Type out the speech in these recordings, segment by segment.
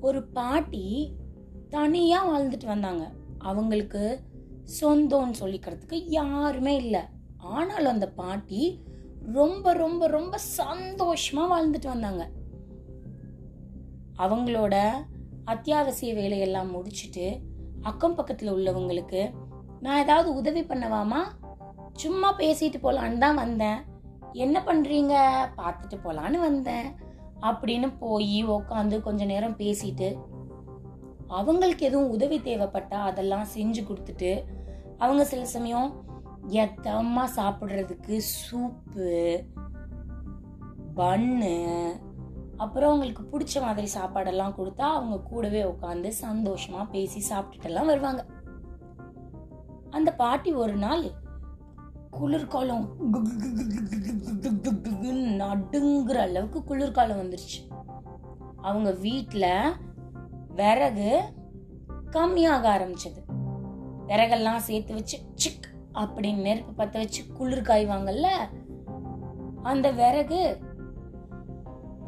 ஒரு பாட்டி தனியாக வாழ்ந்துட்டு வந்தாங்க. அவங்களுக்கு சொந்தம்னு சொல்லிக்கிறதுக்கு யாருமே இல்லை. ஆனாலும் அந்த பாட்டி ரொம்ப ரொம்ப ரொம்ப சந்தோஷமாக வாழ்ந்துட்டு வந்தாங்க. அவங்களோட அத்தியாவசிய வேலையெல்லாம் முடிச்சிட்டு அக்கம் பக்கத்தில் உள்ளவங்களுக்கு நான் ஏதாவது உதவி பண்ணவாமா? சும்மா பேசிட்டு போகலான்னு தான் வந்தேன். என்ன பண்ணுறீங்க பார்த்துட்டு போகலான்னு வந்தேன். அப்படின்னு போய் உட்காந்து கொஞ்ச நேரம் பேசிட்டு அவங்களுக்கு எதுவும் உதவி தேவைப்பட்டா அதெல்லாம் செஞ்சு கொடுத்துட்டு அவங்க சில சமயம் எத்தமா சாப்பிட்றதுக்கு சூப்பு பன்னு அப்புறம் அவங்களுக்கு பிடிச்ச மாதிரி சாப்பாடெல்லாம் கொடுத்தா அவங்க கூடவே உட்காந்து சந்தோஷமா பேசி சாப்பிட்டுட்டெல்லாம் வருவாங்க. அந்த பாட்டி ஒரு நாள் குளிர்காலம் நடுங்குற அளவுக்கு குளிர்காலம் வந்துருச்சு. அவங்க வீட்டில் விறகு கம்மியாக ஆரம்பிச்சது. விறகெல்லாம் சேர்த்து வச்சு சிக் அப்படின்னு நெருப்பு பற்ற வச்சு குளிர் காய்வாங்கல்ல அந்த விறகு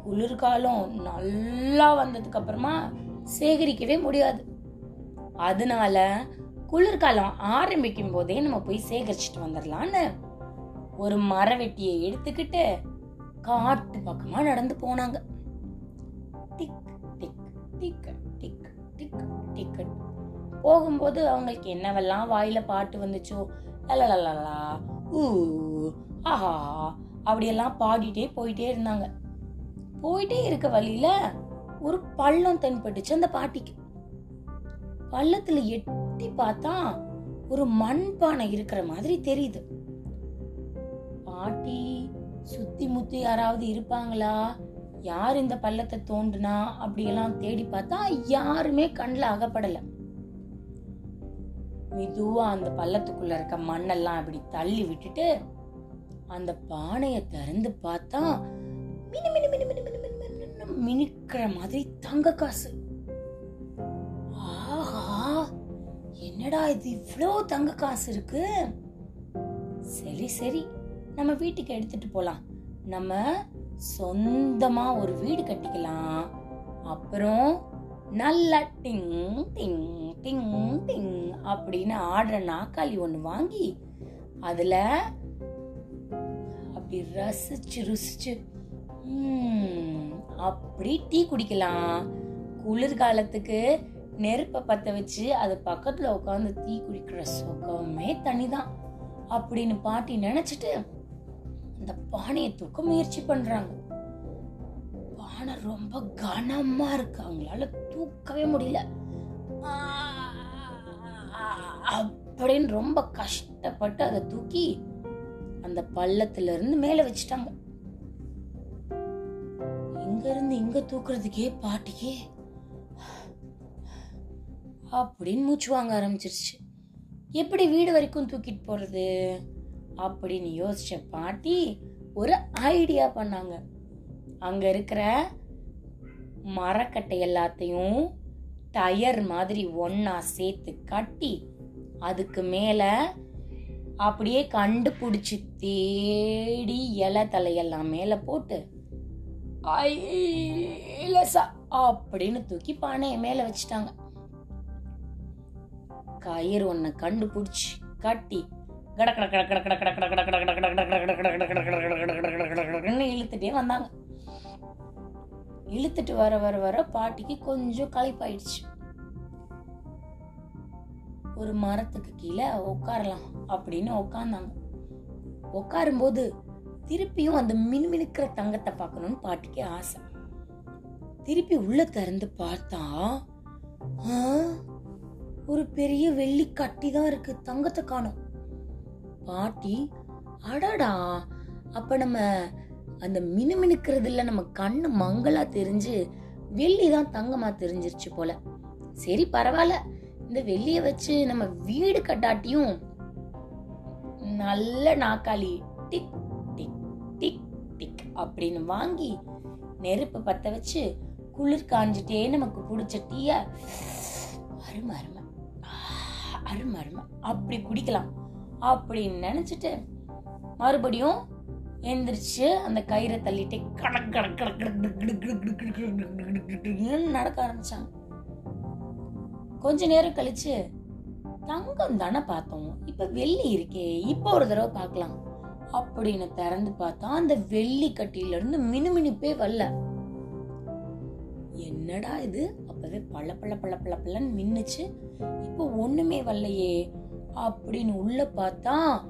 குளிர்காலம் நல்லா வந்ததுக்கு அப்புறமா சேகரிக்கவே முடியாது. அதனால குளிர்காலம் ஆரம்பிக்கும் போதே நம்ம போய் சேகரிச்சுட்டு வந்துடலான்னு ஒரு மரவெட்டியை எடுத்துக்கிட்டு காட்டு பக்கமா நடந்து போனாங்க. டிக் டிக் டிக் டிக் டிக் டிக். போகும்போது அவங்களுக்கு என்னவெல்லாம் வாயில பாட்டு வந்துச்சோ? லலலலா ஊ ஆஹா அப்படியெல்லாம் பாடிட்டே போயிட்டே இருந்தாங்க. போயிட்டே இருக்க வழியில ஒரு பள்ளம் தென்பட்டுச்சு அந்த பாட்டிக்கு. பள்ளத்துல எட்டி பார்த்தா ஒரு மண்பானை இருக்கிற மாதிரி தெரியுது. பாட்டி சுத்தி முத்தி யாராவது இருப்பாங்களா? யார் இந்த பள்ளத்தை தோண்டுனா அப்படியெல்லாம் தேடி பார்த்தா யாருமே கண்ணில் அகப்படல. மெதுவா அந்த பள்ளத்துக்குள்ள இருக்க மண்ணெல்லாம் அப்படி தள்ளி விட்டுட்டு அந்த பானையை திறந்து பார்த்தா மினு மினு மினு மினு மினு மினு மினுக்கிற மாதிரி தங்க காசு. ஆஹா! என்னடா இது? இவ்வளோ தங்க காசு இருக்கு. சரி சரி. நம்ம வீட்டுக்கு எடுத்துட்டு போலாம். நம்ம சொந்தமா ஒரு வீடு கட்டிக்கலாம். அப்புறம் நல்லா டிங் டிங் டிங் டிங் அப்படின்னு ஆடுற நாக்காளி ஒன்று வாங்கி அதில் அப்படி ரசிச்சு ருசிச்சு அப்படி டீ குடிக்கலாம். குளிர்காலத்துக்கு நெருப்பை பற்ற வச்சு அது பக்கத்தில் உட்காந்து டீ குடிக்கிற சுகமே தனிதான் அப்படின்னு பாட்டி நினச்சிட்டு அந்த பானையை தூக்க முயற்சி பண்றாங்க. பானை ரொம்ப கனமா இருக்கு. அவங்களால தூக்கவே முடியல. அப்படின்னு ரொம்ப கஷ்டப்பட்டு அதை தூக்கி அந்த பள்ளத்துல இருந்து மேல வச்சுட்டாங்க. இங்க இருந்து இங்க தூக்குறதுக்கே பாட்டிக்கே அப்படின்னு மூச்சு வாங்க ஆரம்பிச்சிருச்சு. எப்படி வீடு வரைக்கும் தூக்கிட்டு போறது? அப்படின்னு யோசிச்ச பாட்டி ஒரு ஐடியா பண்ணாங்க. அங்க இருக்கிற மரக்கட்டை எல்லாத்தையும் டயர் மாதிரி ஒன்னா சேர்த்து கட்டி அதுக்கு மேல அப்படியே கண்டுபிடிச்சு தேடி இலை தலையெல்லாம் மேல போட்டு ஐலசா அப்படின்னு தூக்கி பானையை மேல வச்சுட்டாங்க. கயிறு ஒன்ன கண்டுபிடிச்சு கட்டி கட கட கட கட கட கட கட கட கடன்னு இழுத்துட்டே வந்தாங்க இழுத்துட்டு வர வர வர பாட்டிக்கு கொஞ்சம் களைப்பாயிடுச்சு ஒரு மரத்துக்கு கீழே உட்காரலாம் அப்படின்னு உட்காந்தாங்க உட்காரும்போது திருப்பியும் அந்த மின்மினுக்கிற தங்கத்தை பார்க்கணும்னு பாட்டிக்கு ஆசை திருப்பி உள்ள திறந்து பார்த்தா ஒரு பெரிய வெள்ளி கட்டி தான் இருக்கு தங்கத்தை காணும் பாட்டி அடடா அப்ப நம்ம அந்த மினுமினுக்கிறதுல நம்ம கண்ணு மங்களா தெரிஞ்சு வெள்ளி தான் தங்கமா தெரிஞ்சிருச்சு போல. சரி பரவாயில்ல. இந்த வெள்ளிய வச்சு நம்ம வீடு கட்டாட்டியும் நல்ல நாக்காளி டிக் டிக் டிக் டிக் அப்படின்னு வாங்கி நெருப்பு பத்த வச்சு குளிர் காஞ்சிட்டே நமக்கு பிடிச்ச டீய அருமை அருமை. அருமை அருமை. அப்படி குடிக்கலாம். அப்படின்னு நினச்சிட்டு மறுபடியும் எந்திரிச்சு அந்த கயிறை தள்ளிட்டு கடக் கடக் கடக் நடக்க ஆரம்பிச்சாங்க கொஞ்ச நேரம் கழிச்சு தங்கம் தானே பார்த்தோம் இப்ப வெள்ளி இருக்கே இப்ப ஒரு தடவை பார்க்கலாம் அப்படின்னு திறந்து பார்த்தா அந்த வெள்ளி கட்டில இருந்து மினுமினுப்பே வரல என்னடா இது அப்பவே பல பல பல பல பலன்னு மின்னுச்சு இப்போ ஒண்ணுமே வரலையே அப்படின்னு உள்ள பார்த்தா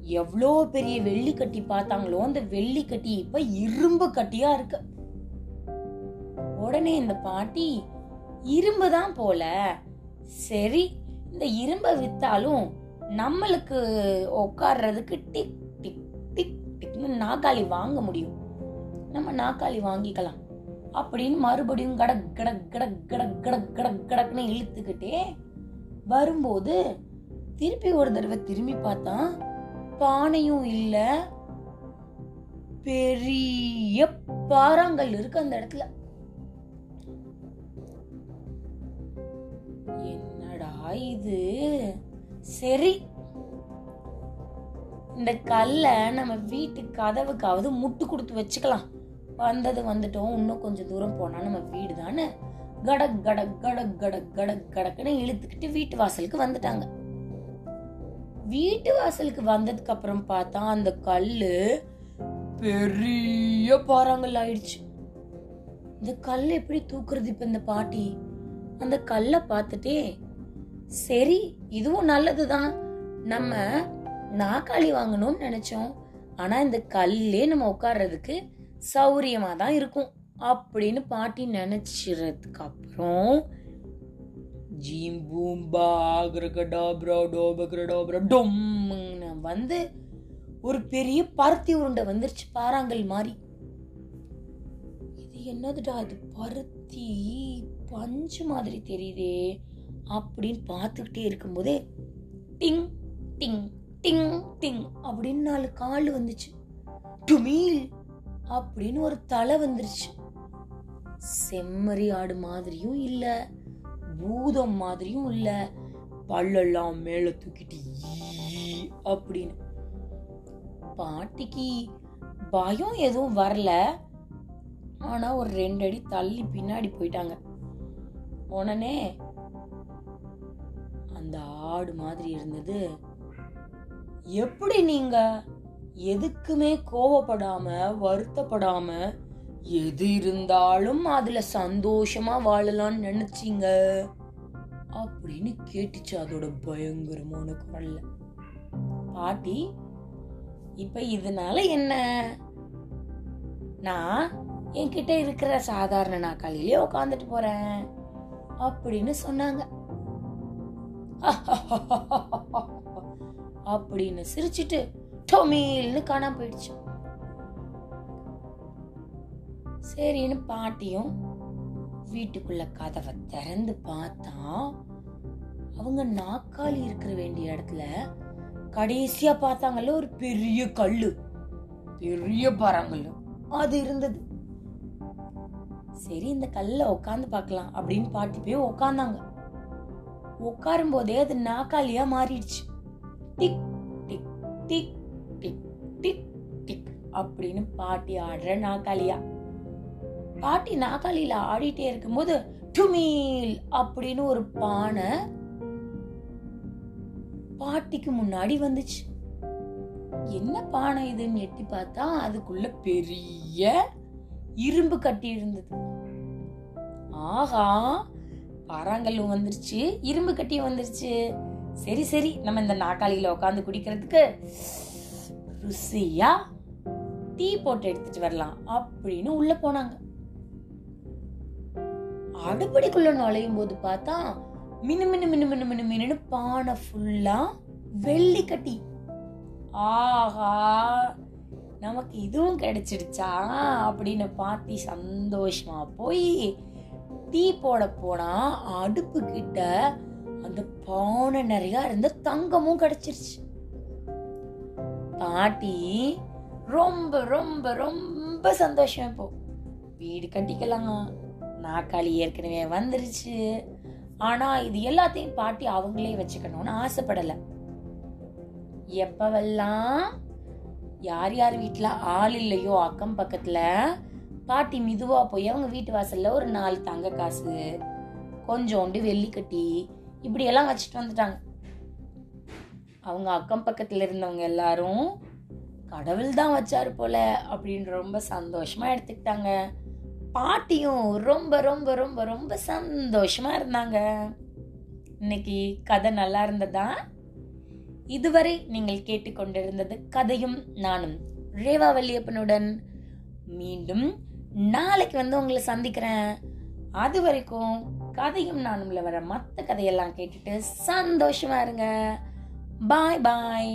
எவ்வளோ பெரிய வெள்ளி கட்டி பார்த்தாங்களோ அந்த வெள்ளி கட்டி இப்ப இரும்பு கட்டியா இருக்கு. உடனே இந்த பாட்டி இரும்பு தான் போல. சரி இந்த இரும்பை வித்தாலும் நம்மளுக்கு உட்கார்றதுக்கு டிக் டிக் டிக் டிக்னு நாக்காளி வாங்க முடியும். நம்ம நாக்காளி வாங்கிக்கலாம். அப்படின்னு மறுபடியும் கடக் கடக் கடக் கடக் கடக் கடக் கடக்னு இழுத்துக்கிட்டே வரும்போது திருப்பி ஒரு தடவை திரும்பி பார்த்தா பானையும் இல்லை. பெரிய பாறாங்கல் இருக்கு அந்த இடத்துல. என்னடா இது? சரி. இந்த கல்லை நம்ம வீட்டு கதவுக்காவது முட்டு கொடுத்து வச்சுக்கலாம். வந்தது வந்துட்டோம். இன்னும் கொஞ்சம் தூரம் போனா நம்ம வீடு தானே? கடக் கடக் கடக் கடக் கடக் கடக்குன்னு இழுத்துக்கிட்டு வீட்டு வாசலுக்கு வந்துட்டாங்க. வீட்டு வாசலுக்கு வந்ததுக்கு அப்புறம் பார்த்தா அந்த கல் பெரிய பாறாங்கல் ஆயிடுச்சு. இந்த கல் எப்படி தூக்குறது இப்ப இந்த பாட்டி? அந்த கல்லை பார்த்துட்டே சரி இதுவும் நல்லதுதான். நம்ம நாக்காளி வாங்கணும்னு நினைச்சோம். ஆனா இந்த கல்லே நம்ம உட்கார்றதுக்கு சௌரியமா தான் இருக்கும். அப்படின்னு பாட்டி நினைச்சிறதுக்கு அப்புறம் ஜீம் பூம் டொம்னு வந்து ஒரு பெரிய பருத்தி உருண்டை வந்துருச்சு. பாறாங்கல் மாதிரி இது என்னதுடா இது? பருத்தி பஞ்சு மாதிரி தெரியுதே அப்படின்னு பார்த்துக்கிட்டே இருக்கும்போதே டிங் டிங் டிங் டிங் அப்படின்னு நாலு கால் வந்துச்சு. டுமீல் அப்படின்னு ஒரு தலை வந்துருச்சு. செம்மறி ஆடு மாதிரியும் இல்லை. பூதம் மாதிரியும் இல்ல. பல்லெல்லாம் மேல தூக்கிட்டு அப்படின்னு. பாட்டிக்கு பயம் எதுவும் வரல. ஆனா ஒரு ரெண்டு அடி தள்ளி பின்னாடி போயிட்டாங்க. உடனே அந்த ஆடு மாதிரி இருந்தது. எப்படி நீங்க? எதுக்குமே கோவப்படாம வருத்தப்படாம எது இருந்தாலும் அதுல சந்தோஷமா வாழலாம்னு நினைச்சீங்க? அப்படின்னு கேட்டுச்சு அதோட பயங்கரமான குரல்ல. பாட்டி இப்ப இதனால என்ன? நான் என்கிட்ட இருக்கிற சாதாரண நாக்காளிலே உட்காந்துட்டு போறேன் அப்படின்னு சொன்னாங்க. அப்படின்னு சிரிச்சிட்டு டொமீல்னு காணாம போயிடுச்சு. சரின்னு பாட்டியும் வீட்டுக்குள்ள கதவை திறந்து பார்த்தா அவங்க நாக்காளி இருக்கிற வேண்டிய இடத்துல கடைசியா பார்த்தாங்கல்ல ஒரு பெரிய கல்லு. பெரிய பரங்கல்லு. அது இருந்தது. சரி இந்த கல்ல உட்காந்து பார்க்கலாம் அப்படின்னு பாட்டி போய் உட்காந்தாங்க உட்காரும் போதே அது நாக்காளியா மாறிடுச்சு. டிக் டிக் டிக் டிக் டிக் டிக் அப்படின்னு பாட்டி ஆடுற நாக்காளியா பாட்டி நாக்காளியில ஆடிட்டே இருக்கும்போது டுமீல் அப்படின்னு ஒரு பானை பாட்டிக்கு முன்னாடி வந்துச்சு. என்ன பானை இதுன்னு எட்டி பார்த்தா அதுக்குள்ள பெரிய இரும்பு கட்டி இருந்தது. ஆஹா பாறாங்கல்லும் வந்துருச்சு இரும்பு கட்டி வந்துருச்சு. சரி சரி நம்ம இந்த நாக்காளியில உட்காந்து குடிக்கிறதுக்கு ருசியா டீ போட்டு எடுத்துட்டு வரலாம் அப்படின்னு உள்ள போனாங்க. அடுப்படிக்குள்ள நுழையும் போது பார்த்தா மினு மினு மினு மினு மினு மினு பானை ஃபுல்லா வெள்ளி கட்டி. ஆஹா நமக்கு இதுவும் கிடைச்சிடுச்சா அப்படின்னு பார்த்தி சந்தோஷமா போய் டீ போட போனா அடுப்பு கிட்ட அந்த பானை நிறைய இருந்த தங்கமும் கிடைச்சிருச்சு. பாட்டி ரொம்ப ரொம்ப ரொம்ப சந்தோஷம் இப்போ. வீடு கட்டிக்கலாம் நாக்காளி ஏற்கனவே வந்துருச்சு. ஆனா இது எல்லாத்தையும் பாட்டி அவங்களே வச்சுக்கணும்னு ஆசைப்படல. எப்பவெல்லாம் யார் யார் வீட்டில் ஆள் இல்லையோ அக்கம் பக்கத்தில் பாட்டி மிதுவாக போய் அவங்க வீட்டு வாசல்ல ஒரு நாலு தங்க காசு கொஞ்சோண்டு வெள்ளிக்கட்டி இப்படியெல்லாம் இப்படி எல்லாம் வச்சுட்டு வந்துட்டாங்க. அவங்க அக்கம் பக்கத்துல இருந்தவங்க எல்லாரும் கடவுள் தான் வச்சாரு போல அப்படின்னு ரொம்ப சந்தோஷமா எடுத்துக்கிட்டாங்க. பாட்டியும் ரொம்ப ரொம்ப ரொம்ப ரொம்ப சந்தோஷமா இருந்தாங்க. இன்னைக்கு கதை நல்லா இருந்ததா? இதுவரை நீங்கள் கேட்டுக்கொண்டிருந்தது கதையும் நானும் ரேவா வல்லியப்பனுடன் மீண்டும் நாளைக்கு வந்து உங்களை சந்திக்கிறேன். அது வரைக்கும் கதையும் நானும்ல வர மற்ற கதையெல்லாம் கேட்டுட்டு சந்தோஷமா இருங்க. பாய் பாய்